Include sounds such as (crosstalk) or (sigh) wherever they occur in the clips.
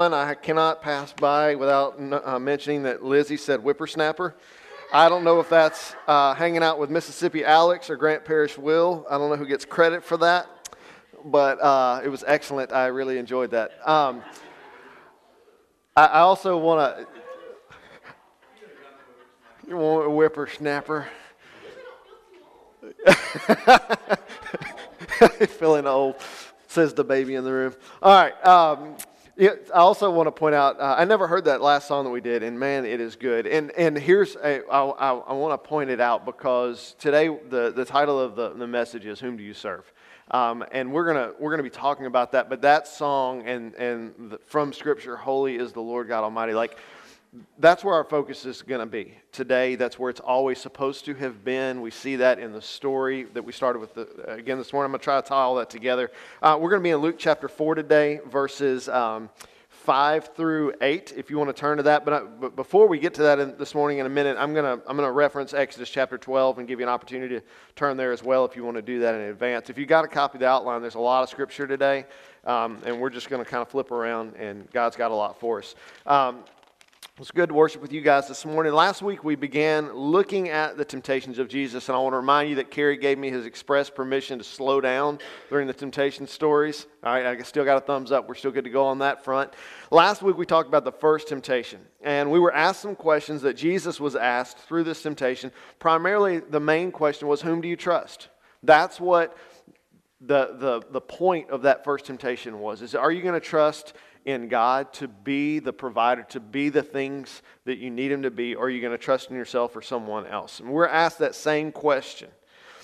I cannot pass by without uh, mentioning that Lizzie said whippersnapper. I don't know if that's uh, hanging out with Mississippi Alex or Grant Parish Will. I don't know who gets credit for that, but uh, it was excellent. I really enjoyed that. Um, I, I, also want to. You want a whippersnapper? (laughs) Feeling old, says the baby in the room. All right. Um, I also want to point out, uh, I never heard that last song that we did, and man, it is good. And, and here's, a, I, I, I want to point it out because today the, the title of the, the message is Whom Do You Serve? Um, and we're going we're gonna be talking about that. But that song and, and the, from Scripture, Holy is the Lord God Almighty, like that's where our focus is going to be today. That's where it's always supposed to have been. We see that in the story that we started with the, again this morning. I'm going to try to tie all that together. Uh, we're going to be in Luke chapter 4 today, verses um, 5 through 8, if you want to turn to that. But, uh, but before we get to that in, this morning in a minute, I'm going to, I'm going to reference Exodus chapter 12 and give you an opportunity to turn there as well if you want to do that in advance. If you got a copy of the outline, there's a lot of scripture today. Um, and we're just going to kind of flip around, and God's got a lot for us. Um, it's good to worship with you guys this morning. Last week we began looking at the temptations of Jesus, and I want to remind you that Kerry gave me his express permission to slow down during the temptation stories. All right, I still got a thumbs up. We're still good to go on that front. Last week we talked about the first temptation, and we were asked some questions that Jesus was asked through this temptation. Primarily, the main question was, Whom do you trust? That's what the, the, the point of that first temptation was is are you going to trust in God to be the provider, to be the things that you need Him to be, or are you going to trust in yourself or someone else? And we're asked that same question.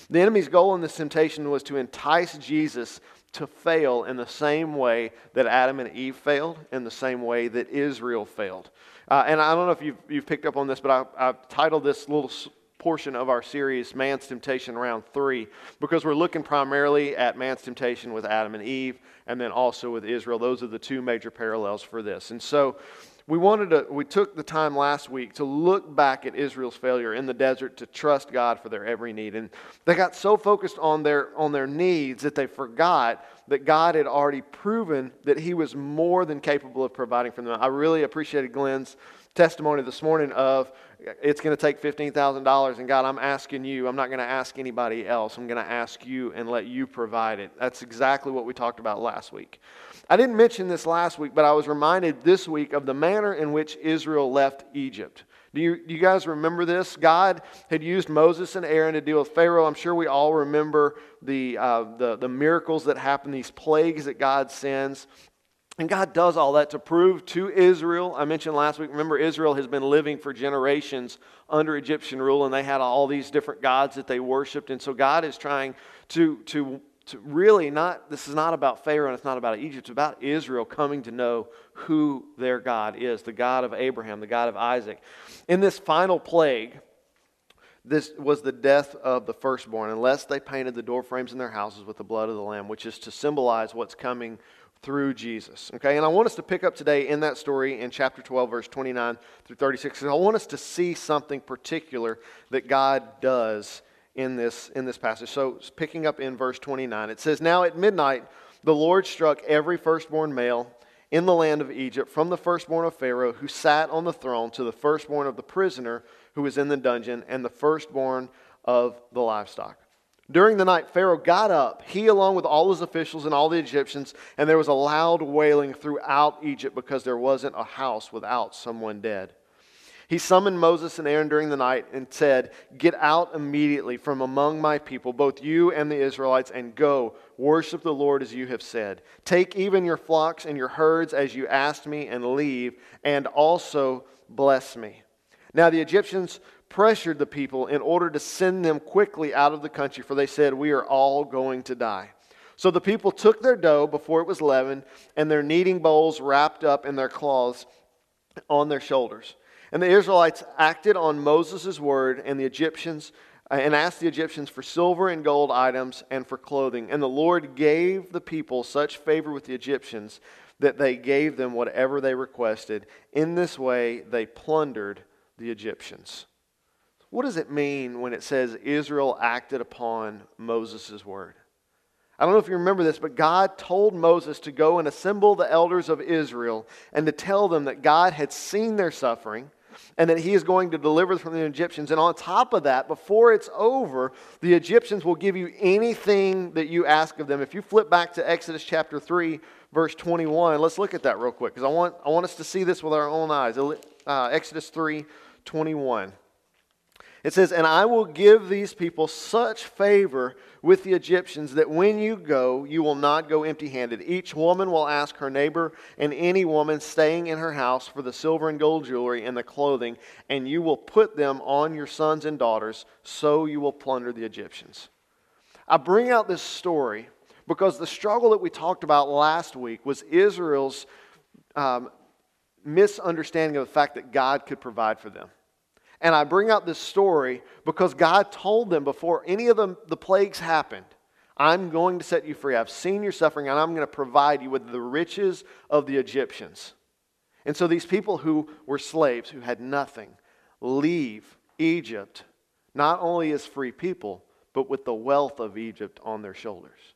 The enemy's goal in this temptation was to entice Jesus to fail in the same way that Adam and Eve failed, in the same way that Israel failed. Uh, and I don't know if you've, you've picked up on this, but I, I've titled this little portion of our series, Man's Temptation, Round 3, because we're looking primarily at man's temptation with Adam and Eve and then also with Israel. Those are the two major parallels for this. And so we wanted to, we took the time last week to look back at Israel's failure in the desert to trust God for their every need. And they got so focused on their, on their needs that they forgot that God had already proven that He was more than capable of providing for them. I really appreciated Glenn's testimony this morning of it's going to take $15,000 and God, I'm asking you. I'm not going to ask anybody else. I'm going to ask you and let you provide it. That's exactly what we talked about last week. I didn't mention this last week, but I was reminded this week of the manner in which Israel left Egypt. Do you, do you guys remember this? God had used Moses and Aaron to deal with Pharaoh. I'm sure we all remember the, uh, the, the miracles that happen, these plagues that God sends. And God does all that to prove to Israel. I mentioned last week, remember, Israel has been living for generations under Egyptian rule, and they had all these different gods that they worshiped. And so God is trying to, to, to really not, this is not about Pharaoh and it's not about Egypt, it's about Israel coming to know who their God is the God of Abraham, the God of Isaac. In this final plague, this was the death of the firstborn, unless they painted the door frames in their houses with the blood of the Lamb, which is to symbolize what's coming through Jesus. Okay, and I want us to pick up today in that story in chapter 12, verse 29 through 36. I want us to see something particular that God does in this, in this passage. So, picking up in verse 29, it says, Now at midnight, the Lord struck every firstborn male in the land of Egypt, from the firstborn of Pharaoh who sat on the throne to the firstborn of the prisoner who was in the dungeon, and the firstborn of the livestock. During the night, Pharaoh got up, he along with all his officials and all the Egyptians, and there was a loud wailing throughout Egypt because there wasn't a house without someone dead. He summoned Moses and Aaron during the night and said, Get out immediately from among my people, both you and the Israelites, and go worship the Lord as you have said. Take even your flocks and your herds as you asked me, and leave, and also bless me. Now the Egyptians pressured the people in order to send them quickly out of the country, for they said, We are all going to die. So the people took their dough before it was leavened, and their kneading bowls wrapped up in their cloths on their shoulders. And the Israelites acted on Moses' word, and the Egyptians uh, and asked the Egyptians for silver and gold items and for clothing. And the Lord gave the people such favor with the Egyptians that they gave them whatever they requested. In this way, they plundered the Egyptians. What does it mean when it says Israel acted upon Moses' word? I don't know if you remember this, but God told Moses to go and assemble the elders of Israel and to tell them that God had seen their suffering and that he is going to deliver them from the Egyptians. And on top of that, before it's over, the Egyptians will give you anything that you ask of them. If you flip back to Exodus chapter 3, verse 21, let's look at that real quick because I want, I want us to see this with our own eyes. Uh, Exodus 3, 21. It says, And I will give these people such favor with the Egyptians that when you go, you will not go empty handed. Each woman will ask her neighbor and any woman staying in her house for the silver and gold jewelry and the clothing, and you will put them on your sons and daughters, so you will plunder the Egyptians. I bring out this story because the struggle that we talked about last week was Israel's um, misunderstanding of the fact that God could provide for them. And I bring out this story because God told them before any of the, the plagues happened, I'm going to set you free. I've seen your suffering, and I'm going to provide you with the riches of the Egyptians. And so these people who were slaves, who had nothing, leave Egypt not only as free people, but with the wealth of Egypt on their shoulders.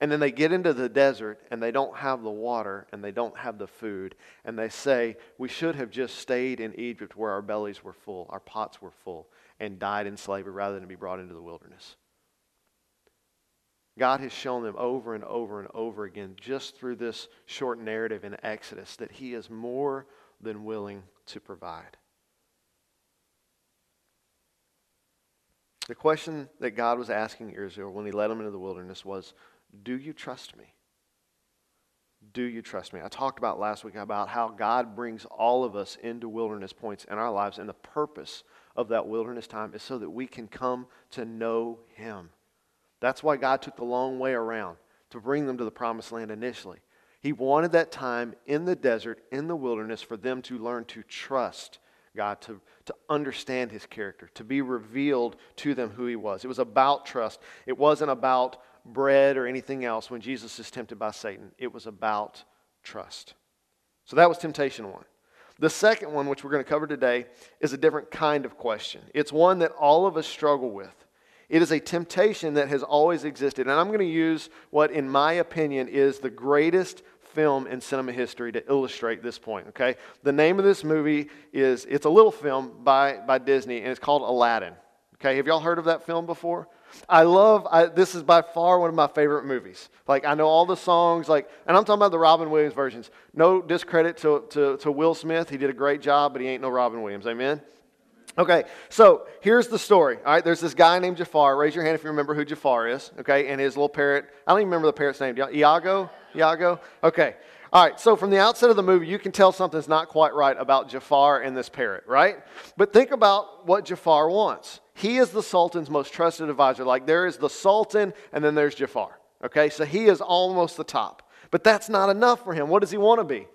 And then they get into the desert and they don't have the water and they don't have the food. And they say, We should have just stayed in Egypt where our bellies were full, our pots were full, and died in slavery rather than be brought into the wilderness. God has shown them over and over and over again, just through this short narrative in Exodus, that He is more than willing to provide. The question that God was asking Israel when He led them into the wilderness was, do you trust me? Do you trust me? I talked about last week about how God brings all of us into wilderness points in our lives, and the purpose of that wilderness time is so that we can come to know Him. That's why God took the long way around to bring them to the promised land initially. He wanted that time in the desert, in the wilderness, for them to learn to trust God, to, to understand His character, to be revealed to them who He was. It was about trust. It wasn't about bread or anything else when Jesus is tempted by Satan. It was about trust. So that was temptation one. The second one, which we're going to cover today, is a different kind of question. It's one that all of us struggle with. It is a temptation that has always existed. And I'm going to use what, in my opinion, is the greatest film in cinema history to illustrate this point, okay? The name of this movie is, it's a little film by, by Disney, and it's called Aladdin. Okay, have y'all heard of that film before? I love, I, this is by far one of my favorite movies. Like, I know all the songs, like, and I'm talking about the Robin Williams versions. No discredit to, to, to Will Smith. He did a great job, but he ain't no Robin Williams. Amen? Okay, so here's the story. All right, there's this guy named Jafar. Raise your hand if you remember who Jafar is. Okay, and his little parrot. I don't even remember the parrot's name. Iago? Iago? Okay. All right, so from the outset of the movie, you can tell something's not quite right about Jafar and this parrot, right? But think about what Jafar wants. He is the Sultan's most trusted advisor. Like there is the Sultan, and then there's Jafar. Okay, so he is almost the top. But that's not enough for him. What does he want to be?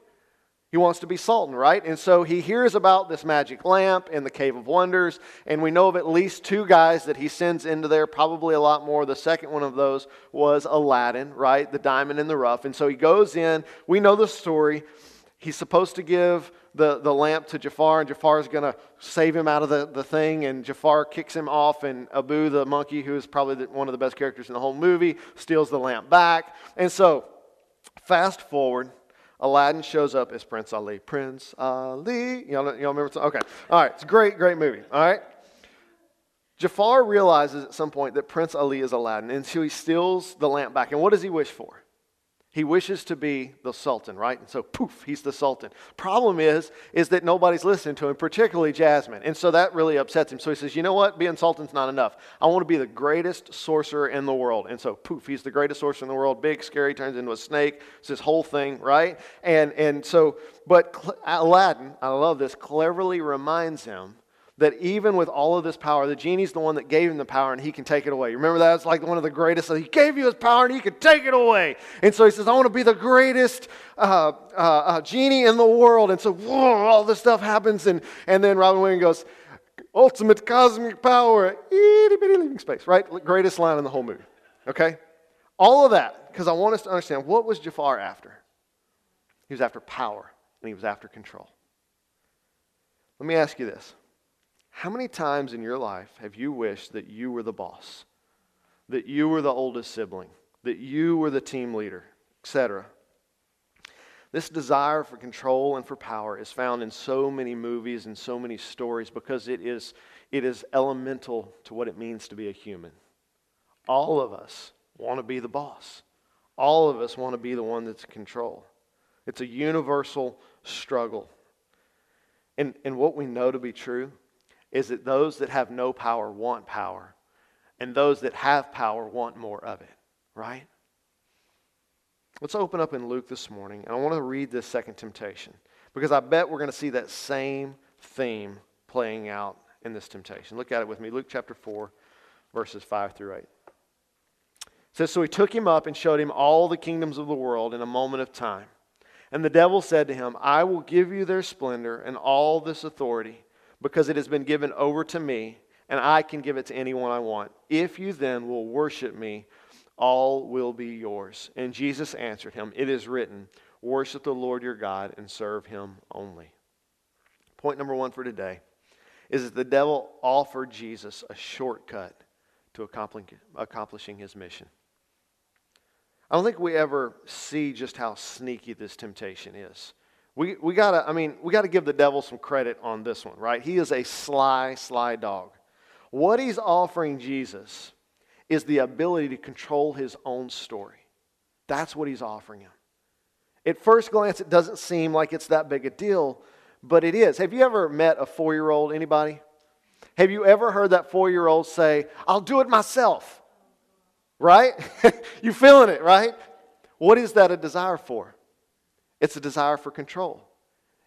He wants to be Sultan, right? And so he hears about this magic lamp in the Cave of Wonders, and we know of at least two guys that he sends into there, probably a lot more. The second one of those was Aladdin, right? The diamond in the rough. And so he goes in. We know the story. He's supposed to give the, the lamp to Jafar, and Jafar is going to save him out of the, the thing, and Jafar kicks him off, and Abu, the monkey, who is probably the, one of the best characters in the whole movie, steals the lamp back. And so, fast forward Aladdin shows up as Prince Ali. Prince Ali. Y'all, y'all remember? Okay. All right. It's a great, great movie. All right. Jafar realizes at some point that Prince Ali is Aladdin, and so he steals the lamp back. And what does he wish for? He wishes to be the sultan, right? And so poof, he's the sultan. Problem is, is that nobody's listening to him, particularly Jasmine. And so that really upsets him. So he says, you know what? Being sultan's not enough. I want to be the greatest sorcerer in the world. And so poof, he's the greatest sorcerer in the world. Big, scary, turns into a snake. It's this whole thing, right? And and so, but Aladdin, I love this, cleverly reminds him that even with all of this power, the genie's the one that gave him the power and he can take it away. Remember that? It's like one of the greatest. He gave you his power and he can take it away. And so he says, I want to be the greatest uh, uh, uh, genie in the world. And so whoa, all this stuff happens. And, and then Robin Williams goes, ultimate cosmic power, itty bitty living space, right? Greatest line in the whole movie. Okay? All of that, because I want us to understand what was Jafar after? He was after power and he was after control. Let me ask you this. How many times in your life have you wished that you were the boss? That you were the oldest sibling? that you were the team leader, etc. This desire for control and for power is found in so many movies and so many stories because it is, it is elemental to what it means to be a human. All of us want to be the boss. All of us want to be the one that's in control. It's a universal struggle. And, and what we know to be true is that those that have no power want power, and those that have power want more of it, right? Let's open up in Luke this morning, and I want to read this second temptation because I bet we're going to see that same theme playing out in this temptation. Look at it with me. Luke chapter 4, verses 5 through 8. It says, So he took him up and showed him all the kingdoms of the world in a moment of time. And the devil said to him, I will give you their splendor and all this authority because it has been given over to me, and I can give it to anyone I want. If you then will worship me, all will be yours. And Jesus answered him, It is written, Worship the Lord your God and serve him only. Point number one for today is that the devil offered Jesus a shortcut to accomplishing his mission. I don't think we ever see just how sneaky this temptation is. We, we gotta, I mean, we gotta give the devil some credit on this one, right? He is a sly, sly dog. What he's offering Jesus is the ability to control his own story. That's what he's offering him. At first glance, it doesn't seem like it's that big a deal, but it is. Have you ever met a four year old? Anybody? Have you ever heard that four year old say, I'll do it myself? Right? (laughs) you feeling it, right? What is that a desire for? It's a desire for control.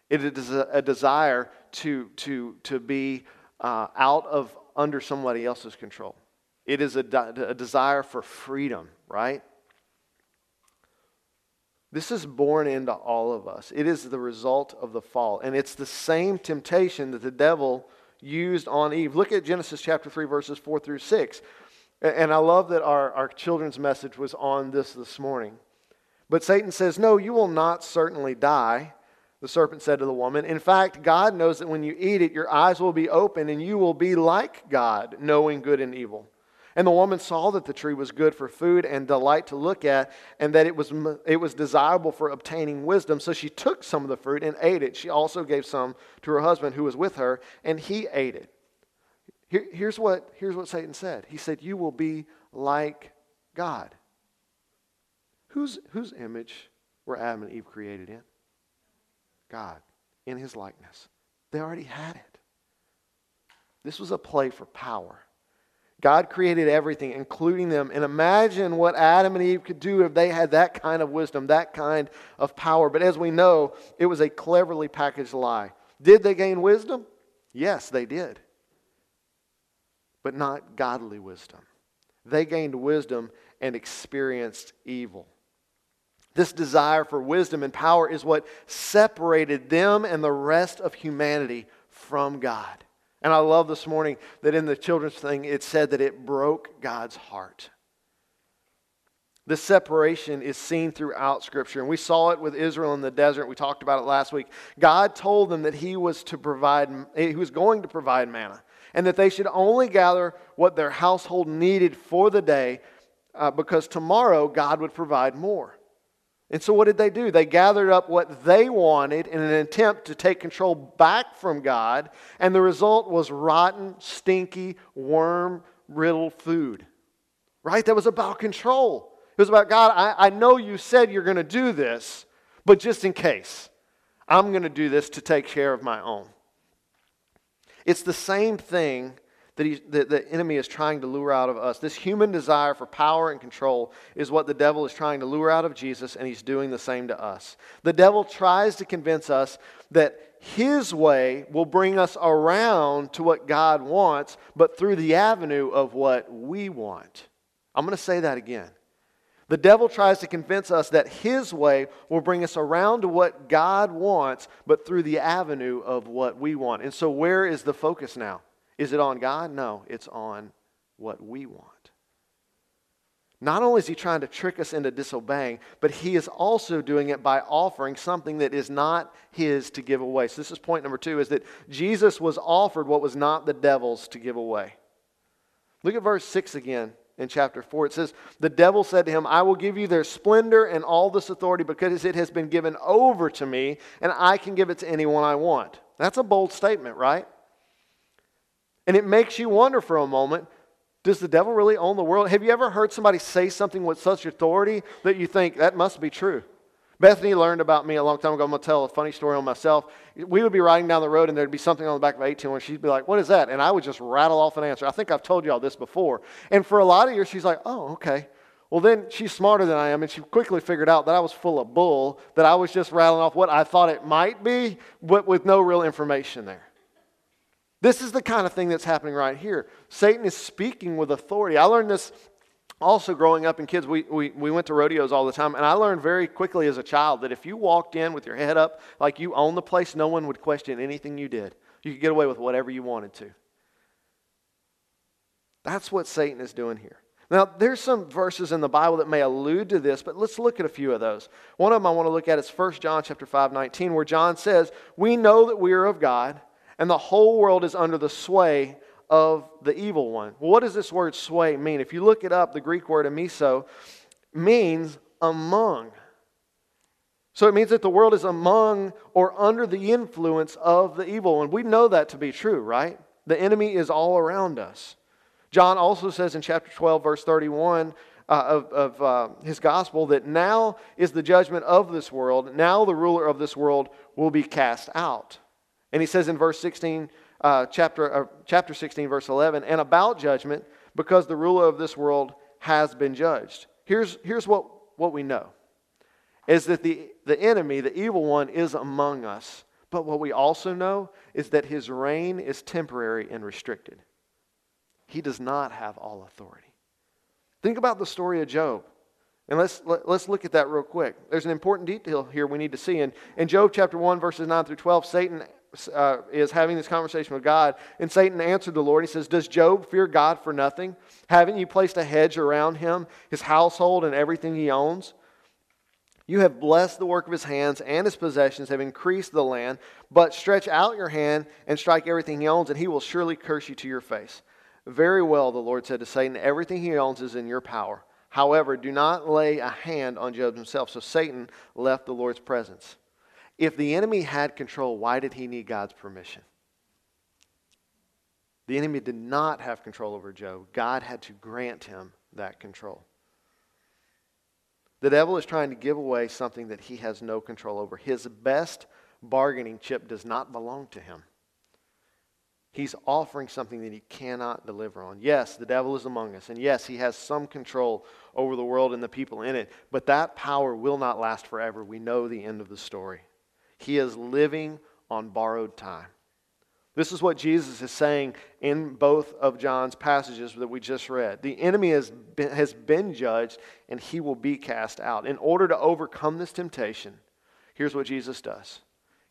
It is a, desire to, to, to be uh, out of under somebody else's control. It is a, de- a desire for freedom, right? This is born into all of us. It is the result of the fall. And it's the same temptation that the devil used on Eve. Look at Genesis chapter 3, verses 4 through 6. And I love that our, our children's message was on this this morning. But Satan says, No, you will not certainly die. The serpent said to the woman, In fact, God knows that when you eat it, your eyes will be open and you will be like God, knowing good and evil. And the woman saw that the tree was good for food and delight to look at, and that it was, it was desirable for obtaining wisdom. So she took some of the fruit and ate it. She also gave some to her husband who was with her, and he ate it. Here, here's, what, here's what Satan said He said, You will be like God. Whose, whose image were Adam and Eve created in? God, in his likeness. They already had it. This was a play for power. God created everything, including them. And imagine what Adam and Eve could do if they had that kind of wisdom, that kind of power. But as we know, it was a cleverly packaged lie. Did they gain wisdom? Yes, they did. But not godly wisdom. They gained wisdom and experienced evil. This desire for wisdom and power is what separated them and the rest of humanity from God. And I love this morning that in the children's thing it said that it broke God's heart. This separation is seen throughout Scripture. And we saw it with Israel in the desert. We talked about it last week. God told them that He was to provide, He was going to provide manna, and that they should only gather what their household needed for the day, uh, because tomorrow God would provide more. And so, what did they do? They gathered up what they wanted in an attempt to take control back from God, and the result was rotten, stinky, worm riddled food. Right? That was about control. It was about God, I, I know you said you're going to do this, but just in case, I'm going to do this to take care of my own. It's the same thing that, he, that the enemy is trying to lure out of us. This human desire for power and control is what the devil is trying to lure out of Jesus, and he's doing the same to us. The devil tries to convince us that his way will bring us around to what God wants, but through the avenue of what we want. I'm going to say that again. The devil tries to convince us that his way will bring us around to what God wants, but through the avenue of what we want. And so, where is the focus now? Is it on God? No, it's on what we want. Not only is he trying to trick us into disobeying, but he is also doing it by offering something that is not his to give away. So this is point number 2 is that Jesus was offered what was not the devil's to give away. Look at verse 6 again in chapter 4. It says, The devil said to him, I will give you their splendor and all this authority because it has been given over to me, and I can give it to anyone I want. That's a bold statement, right? And it makes you wonder for a moment does the devil really own the world? Have you ever heard somebody say something with such authority that you think that must be true? Bethany learned about me a long time ago. I'm going to tell a funny story on myself. We would be riding down the road and there'd be something on the back of 18 where she'd be like, What is that? And I would just rattle off an answer. I think I've told you all this before. And for a lot of years, she's like, Oh, okay. Well, then she's smarter than I am, and she quickly figured out that I was full of bull, that I was just rattling off what I thought it might be, but with no real information there. This is the kind of thing that's happening right here. Satan is speaking with authority. I learned this also growing up in kids. We, we, we went to rodeos all the time and i learned very quickly as a child that if you walked in with your head up like you own the place no one would question anything you did. You could get away with whatever you wanted to. That's what satan is doing here. Now there's some verses in the bible that may allude to this but let's look at a few of those. One of them i want to look at is 1 john chapter 5 19 where john says we know that we are of god and the whole world is under the sway of the evil one. What does this word sway mean? If you look it up, the Greek word amiso means among. So it means that the world is among or under the influence of the evil one. We know that to be true, right? The enemy is all around us. John also says in chapter 12, verse 31 uh, of, of uh, his gospel, that now is the judgment of this world. Now the ruler of this world will be cast out. And he says in verse 16, uh, chapter, uh, chapter 16, verse 11, and about judgment, because the ruler of this world has been judged. Here's, here's what, what we know is that the, the enemy, the evil one, is among us. But what we also know is that his reign is temporary and restricted. He does not have all authority. Think about the story of Job. And let's, let, us let us look at that real quick. There's an important detail here we need to see. In, in Job chapter 1, verses 9 through 12, Satan uh, is having this conversation with God, and Satan answered the Lord. He says, Does Job fear God for nothing? Haven't you placed a hedge around him, his household, and everything he owns? You have blessed the work of his hands, and his possessions have increased the land. But stretch out your hand and strike everything he owns, and he will surely curse you to your face. Very well, the Lord said to Satan, Everything he owns is in your power. However, do not lay a hand on Job himself. So Satan left the Lord's presence. If the enemy had control, why did he need God's permission? The enemy did not have control over Job. God had to grant him that control. The devil is trying to give away something that he has no control over. His best bargaining chip does not belong to him. He's offering something that he cannot deliver on. Yes, the devil is among us, and yes, he has some control over the world and the people in it, but that power will not last forever. We know the end of the story. He is living on borrowed time. This is what Jesus is saying in both of John's passages that we just read. The enemy has been, has been judged and he will be cast out. In order to overcome this temptation, here's what Jesus does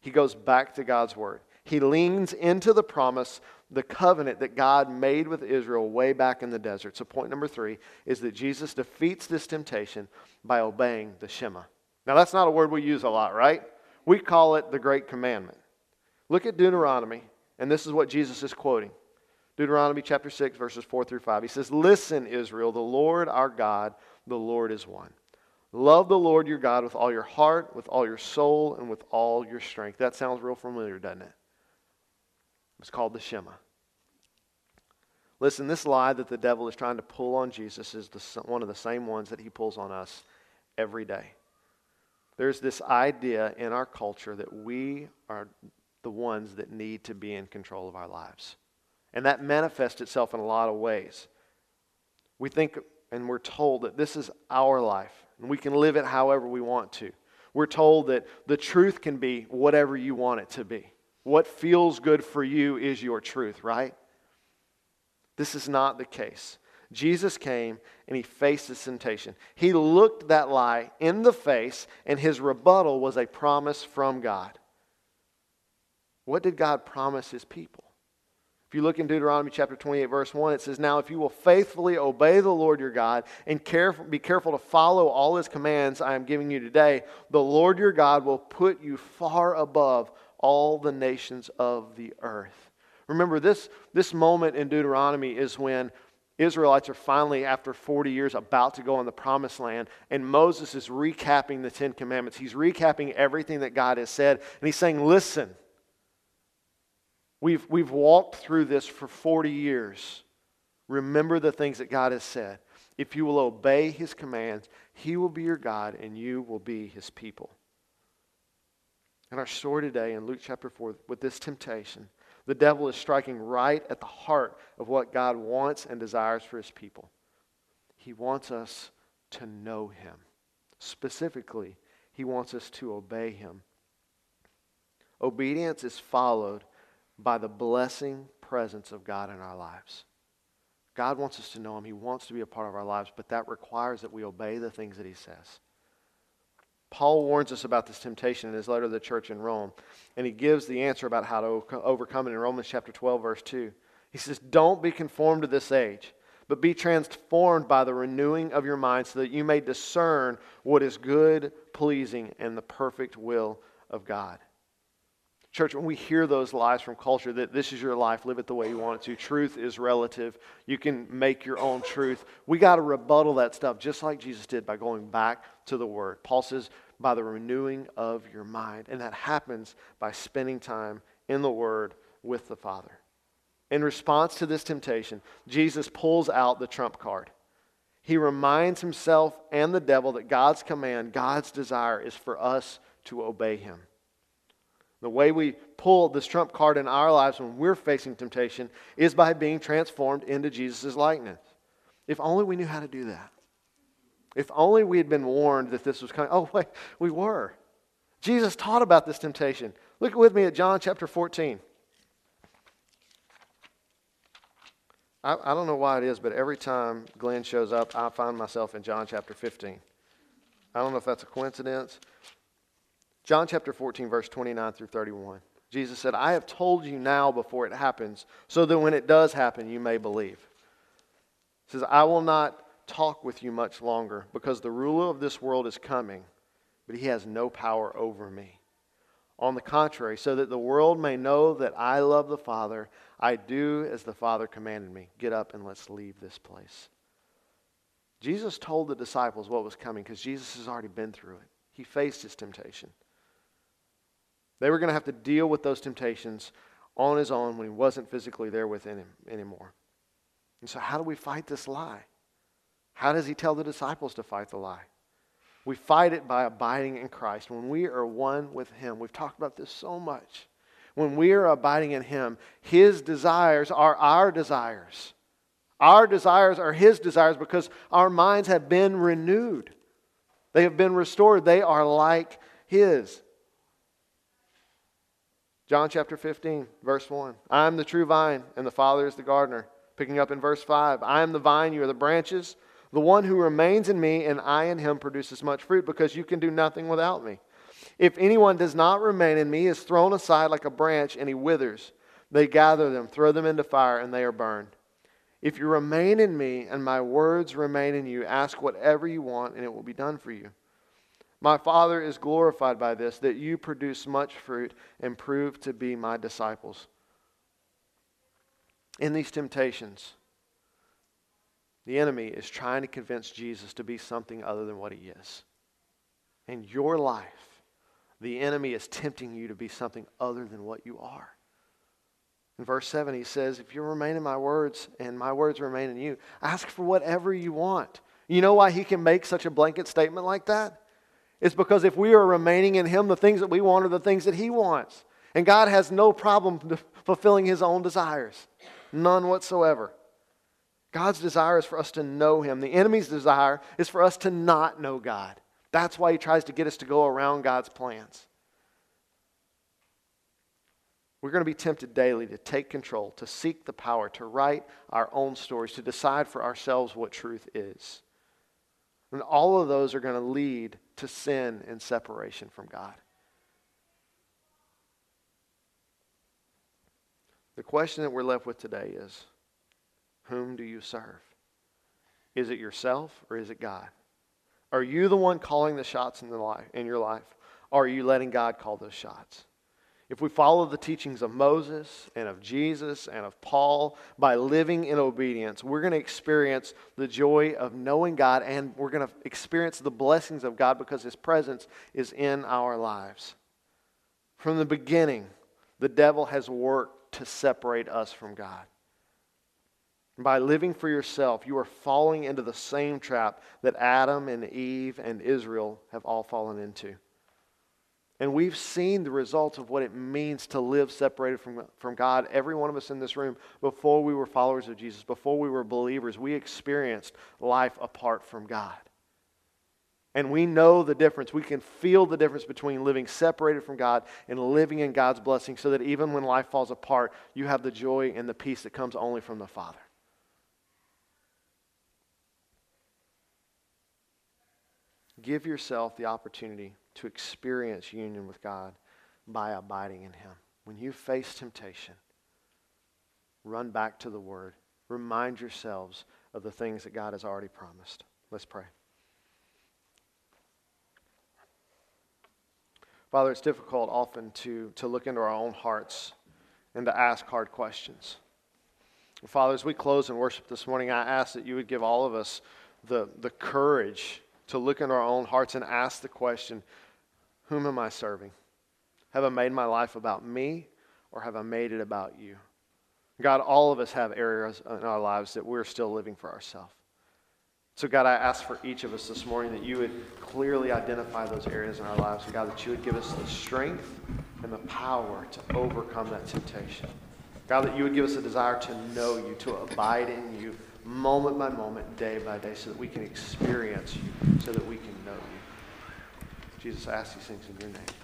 He goes back to God's word. He leans into the promise, the covenant that God made with Israel way back in the desert. So, point number three is that Jesus defeats this temptation by obeying the Shema. Now, that's not a word we use a lot, right? We call it the Great Commandment. Look at Deuteronomy, and this is what Jesus is quoting. Deuteronomy chapter 6, verses 4 through 5. He says, Listen, Israel, the Lord our God, the Lord is one. Love the Lord your God with all your heart, with all your soul, and with all your strength. That sounds real familiar, doesn't it? It's called the Shema. Listen, this lie that the devil is trying to pull on Jesus is the, one of the same ones that he pulls on us every day. There's this idea in our culture that we are the ones that need to be in control of our lives. And that manifests itself in a lot of ways. We think and we're told that this is our life and we can live it however we want to. We're told that the truth can be whatever you want it to be. What feels good for you is your truth, right? This is not the case. Jesus came and he faced this temptation. He looked that lie in the face, and his rebuttal was a promise from God. What did God promise his people? If you look in Deuteronomy chapter 28, verse 1, it says, Now if you will faithfully obey the Lord your God and careful, be careful to follow all his commands I am giving you today, the Lord your God will put you far above all the nations of the earth. Remember, this, this moment in Deuteronomy is when Israelites are finally, after 40 years, about to go on the promised land, and Moses is recapping the Ten Commandments. He's recapping everything that God has said, and he's saying, Listen, we've, we've walked through this for 40 years. Remember the things that God has said. If you will obey his commands, he will be your God, and you will be his people. And our story today in Luke chapter 4, with this temptation, the devil is striking right at the heart of what God wants and desires for his people. He wants us to know him. Specifically, he wants us to obey him. Obedience is followed by the blessing presence of God in our lives. God wants us to know him. He wants to be a part of our lives, but that requires that we obey the things that he says. Paul warns us about this temptation in his letter to the church in Rome, and he gives the answer about how to overcome it in Romans chapter 12, verse 2. He says, Don't be conformed to this age, but be transformed by the renewing of your mind so that you may discern what is good, pleasing, and the perfect will of God. Church, when we hear those lies from culture that this is your life, live it the way you want it to, truth is relative, you can make your own truth, we got to rebuttal that stuff just like Jesus did by going back to the Word. Paul says, by the renewing of your mind. And that happens by spending time in the Word with the Father. In response to this temptation, Jesus pulls out the trump card. He reminds himself and the devil that God's command, God's desire, is for us to obey him. The way we pull this trump card in our lives when we're facing temptation is by being transformed into Jesus' likeness. If only we knew how to do that. If only we had been warned that this was coming. Oh, wait, we were. Jesus taught about this temptation. Look with me at John chapter 14. I, I don't know why it is, but every time Glenn shows up, I find myself in John chapter 15. I don't know if that's a coincidence. John chapter 14, verse 29 through 31. Jesus said, I have told you now before it happens, so that when it does happen, you may believe. He says, I will not talk with you much longer because the ruler of this world is coming, but he has no power over me. On the contrary, so that the world may know that I love the Father, I do as the Father commanded me. Get up and let's leave this place. Jesus told the disciples what was coming because Jesus has already been through it. He faced his temptation. They were going to have to deal with those temptations on his own when he wasn't physically there within him anymore. And so, how do we fight this lie? How does he tell the disciples to fight the lie? We fight it by abiding in Christ. When we are one with him, we've talked about this so much. When we are abiding in him, his desires are our desires. Our desires are his desires because our minds have been renewed. They have been restored. They are like his. John chapter 15, verse 1. I am the true vine, and the Father is the gardener. Picking up in verse 5, I am the vine, you are the branches. The one who remains in me and I in him produces much fruit because you can do nothing without me. If anyone does not remain in me, is thrown aside like a branch and he withers. They gather them, throw them into fire, and they are burned. If you remain in me and my words remain in you, ask whatever you want and it will be done for you. My Father is glorified by this, that you produce much fruit and prove to be my disciples. In these temptations, the enemy is trying to convince Jesus to be something other than what he is. In your life, the enemy is tempting you to be something other than what you are. In verse 7, he says, If you remain in my words and my words remain in you, ask for whatever you want. You know why he can make such a blanket statement like that? It's because if we are remaining in him, the things that we want are the things that he wants. And God has no problem fulfilling his own desires, none whatsoever. God's desire is for us to know Him. The enemy's desire is for us to not know God. That's why he tries to get us to go around God's plans. We're going to be tempted daily to take control, to seek the power, to write our own stories, to decide for ourselves what truth is. And all of those are going to lead to sin and separation from God. The question that we're left with today is whom do you serve? Is it yourself or is it God? Are you the one calling the shots in, the life, in your life? Or are you letting God call those shots? If we follow the teachings of Moses and of Jesus and of Paul by living in obedience, we're going to experience the joy of knowing God and we're going to experience the blessings of God because His presence is in our lives. From the beginning, the devil has worked to separate us from God. By living for yourself, you are falling into the same trap that Adam and Eve and Israel have all fallen into. And we've seen the results of what it means to live separated from, from God. Every one of us in this room, before we were followers of Jesus, before we were believers, we experienced life apart from God. And we know the difference. We can feel the difference between living separated from God and living in God's blessing so that even when life falls apart, you have the joy and the peace that comes only from the Father. Give yourself the opportunity to experience union with God by abiding in Him. When you face temptation, run back to the Word. Remind yourselves of the things that God has already promised. Let's pray. Father, it's difficult often to, to look into our own hearts and to ask hard questions. Father, as we close in worship this morning, I ask that you would give all of us the, the courage to look into our own hearts and ask the question Whom am I serving? Have I made my life about me or have I made it about you? God, all of us have areas in our lives that we're still living for ourselves. So, God, I ask for each of us this morning that you would clearly identify those areas in our lives. God, that you would give us the strength and the power to overcome that temptation. God, that you would give us a desire to know you, to abide in you moment by moment, day by day, so that we can experience you, so that we can know you. Jesus, I ask these things in your name.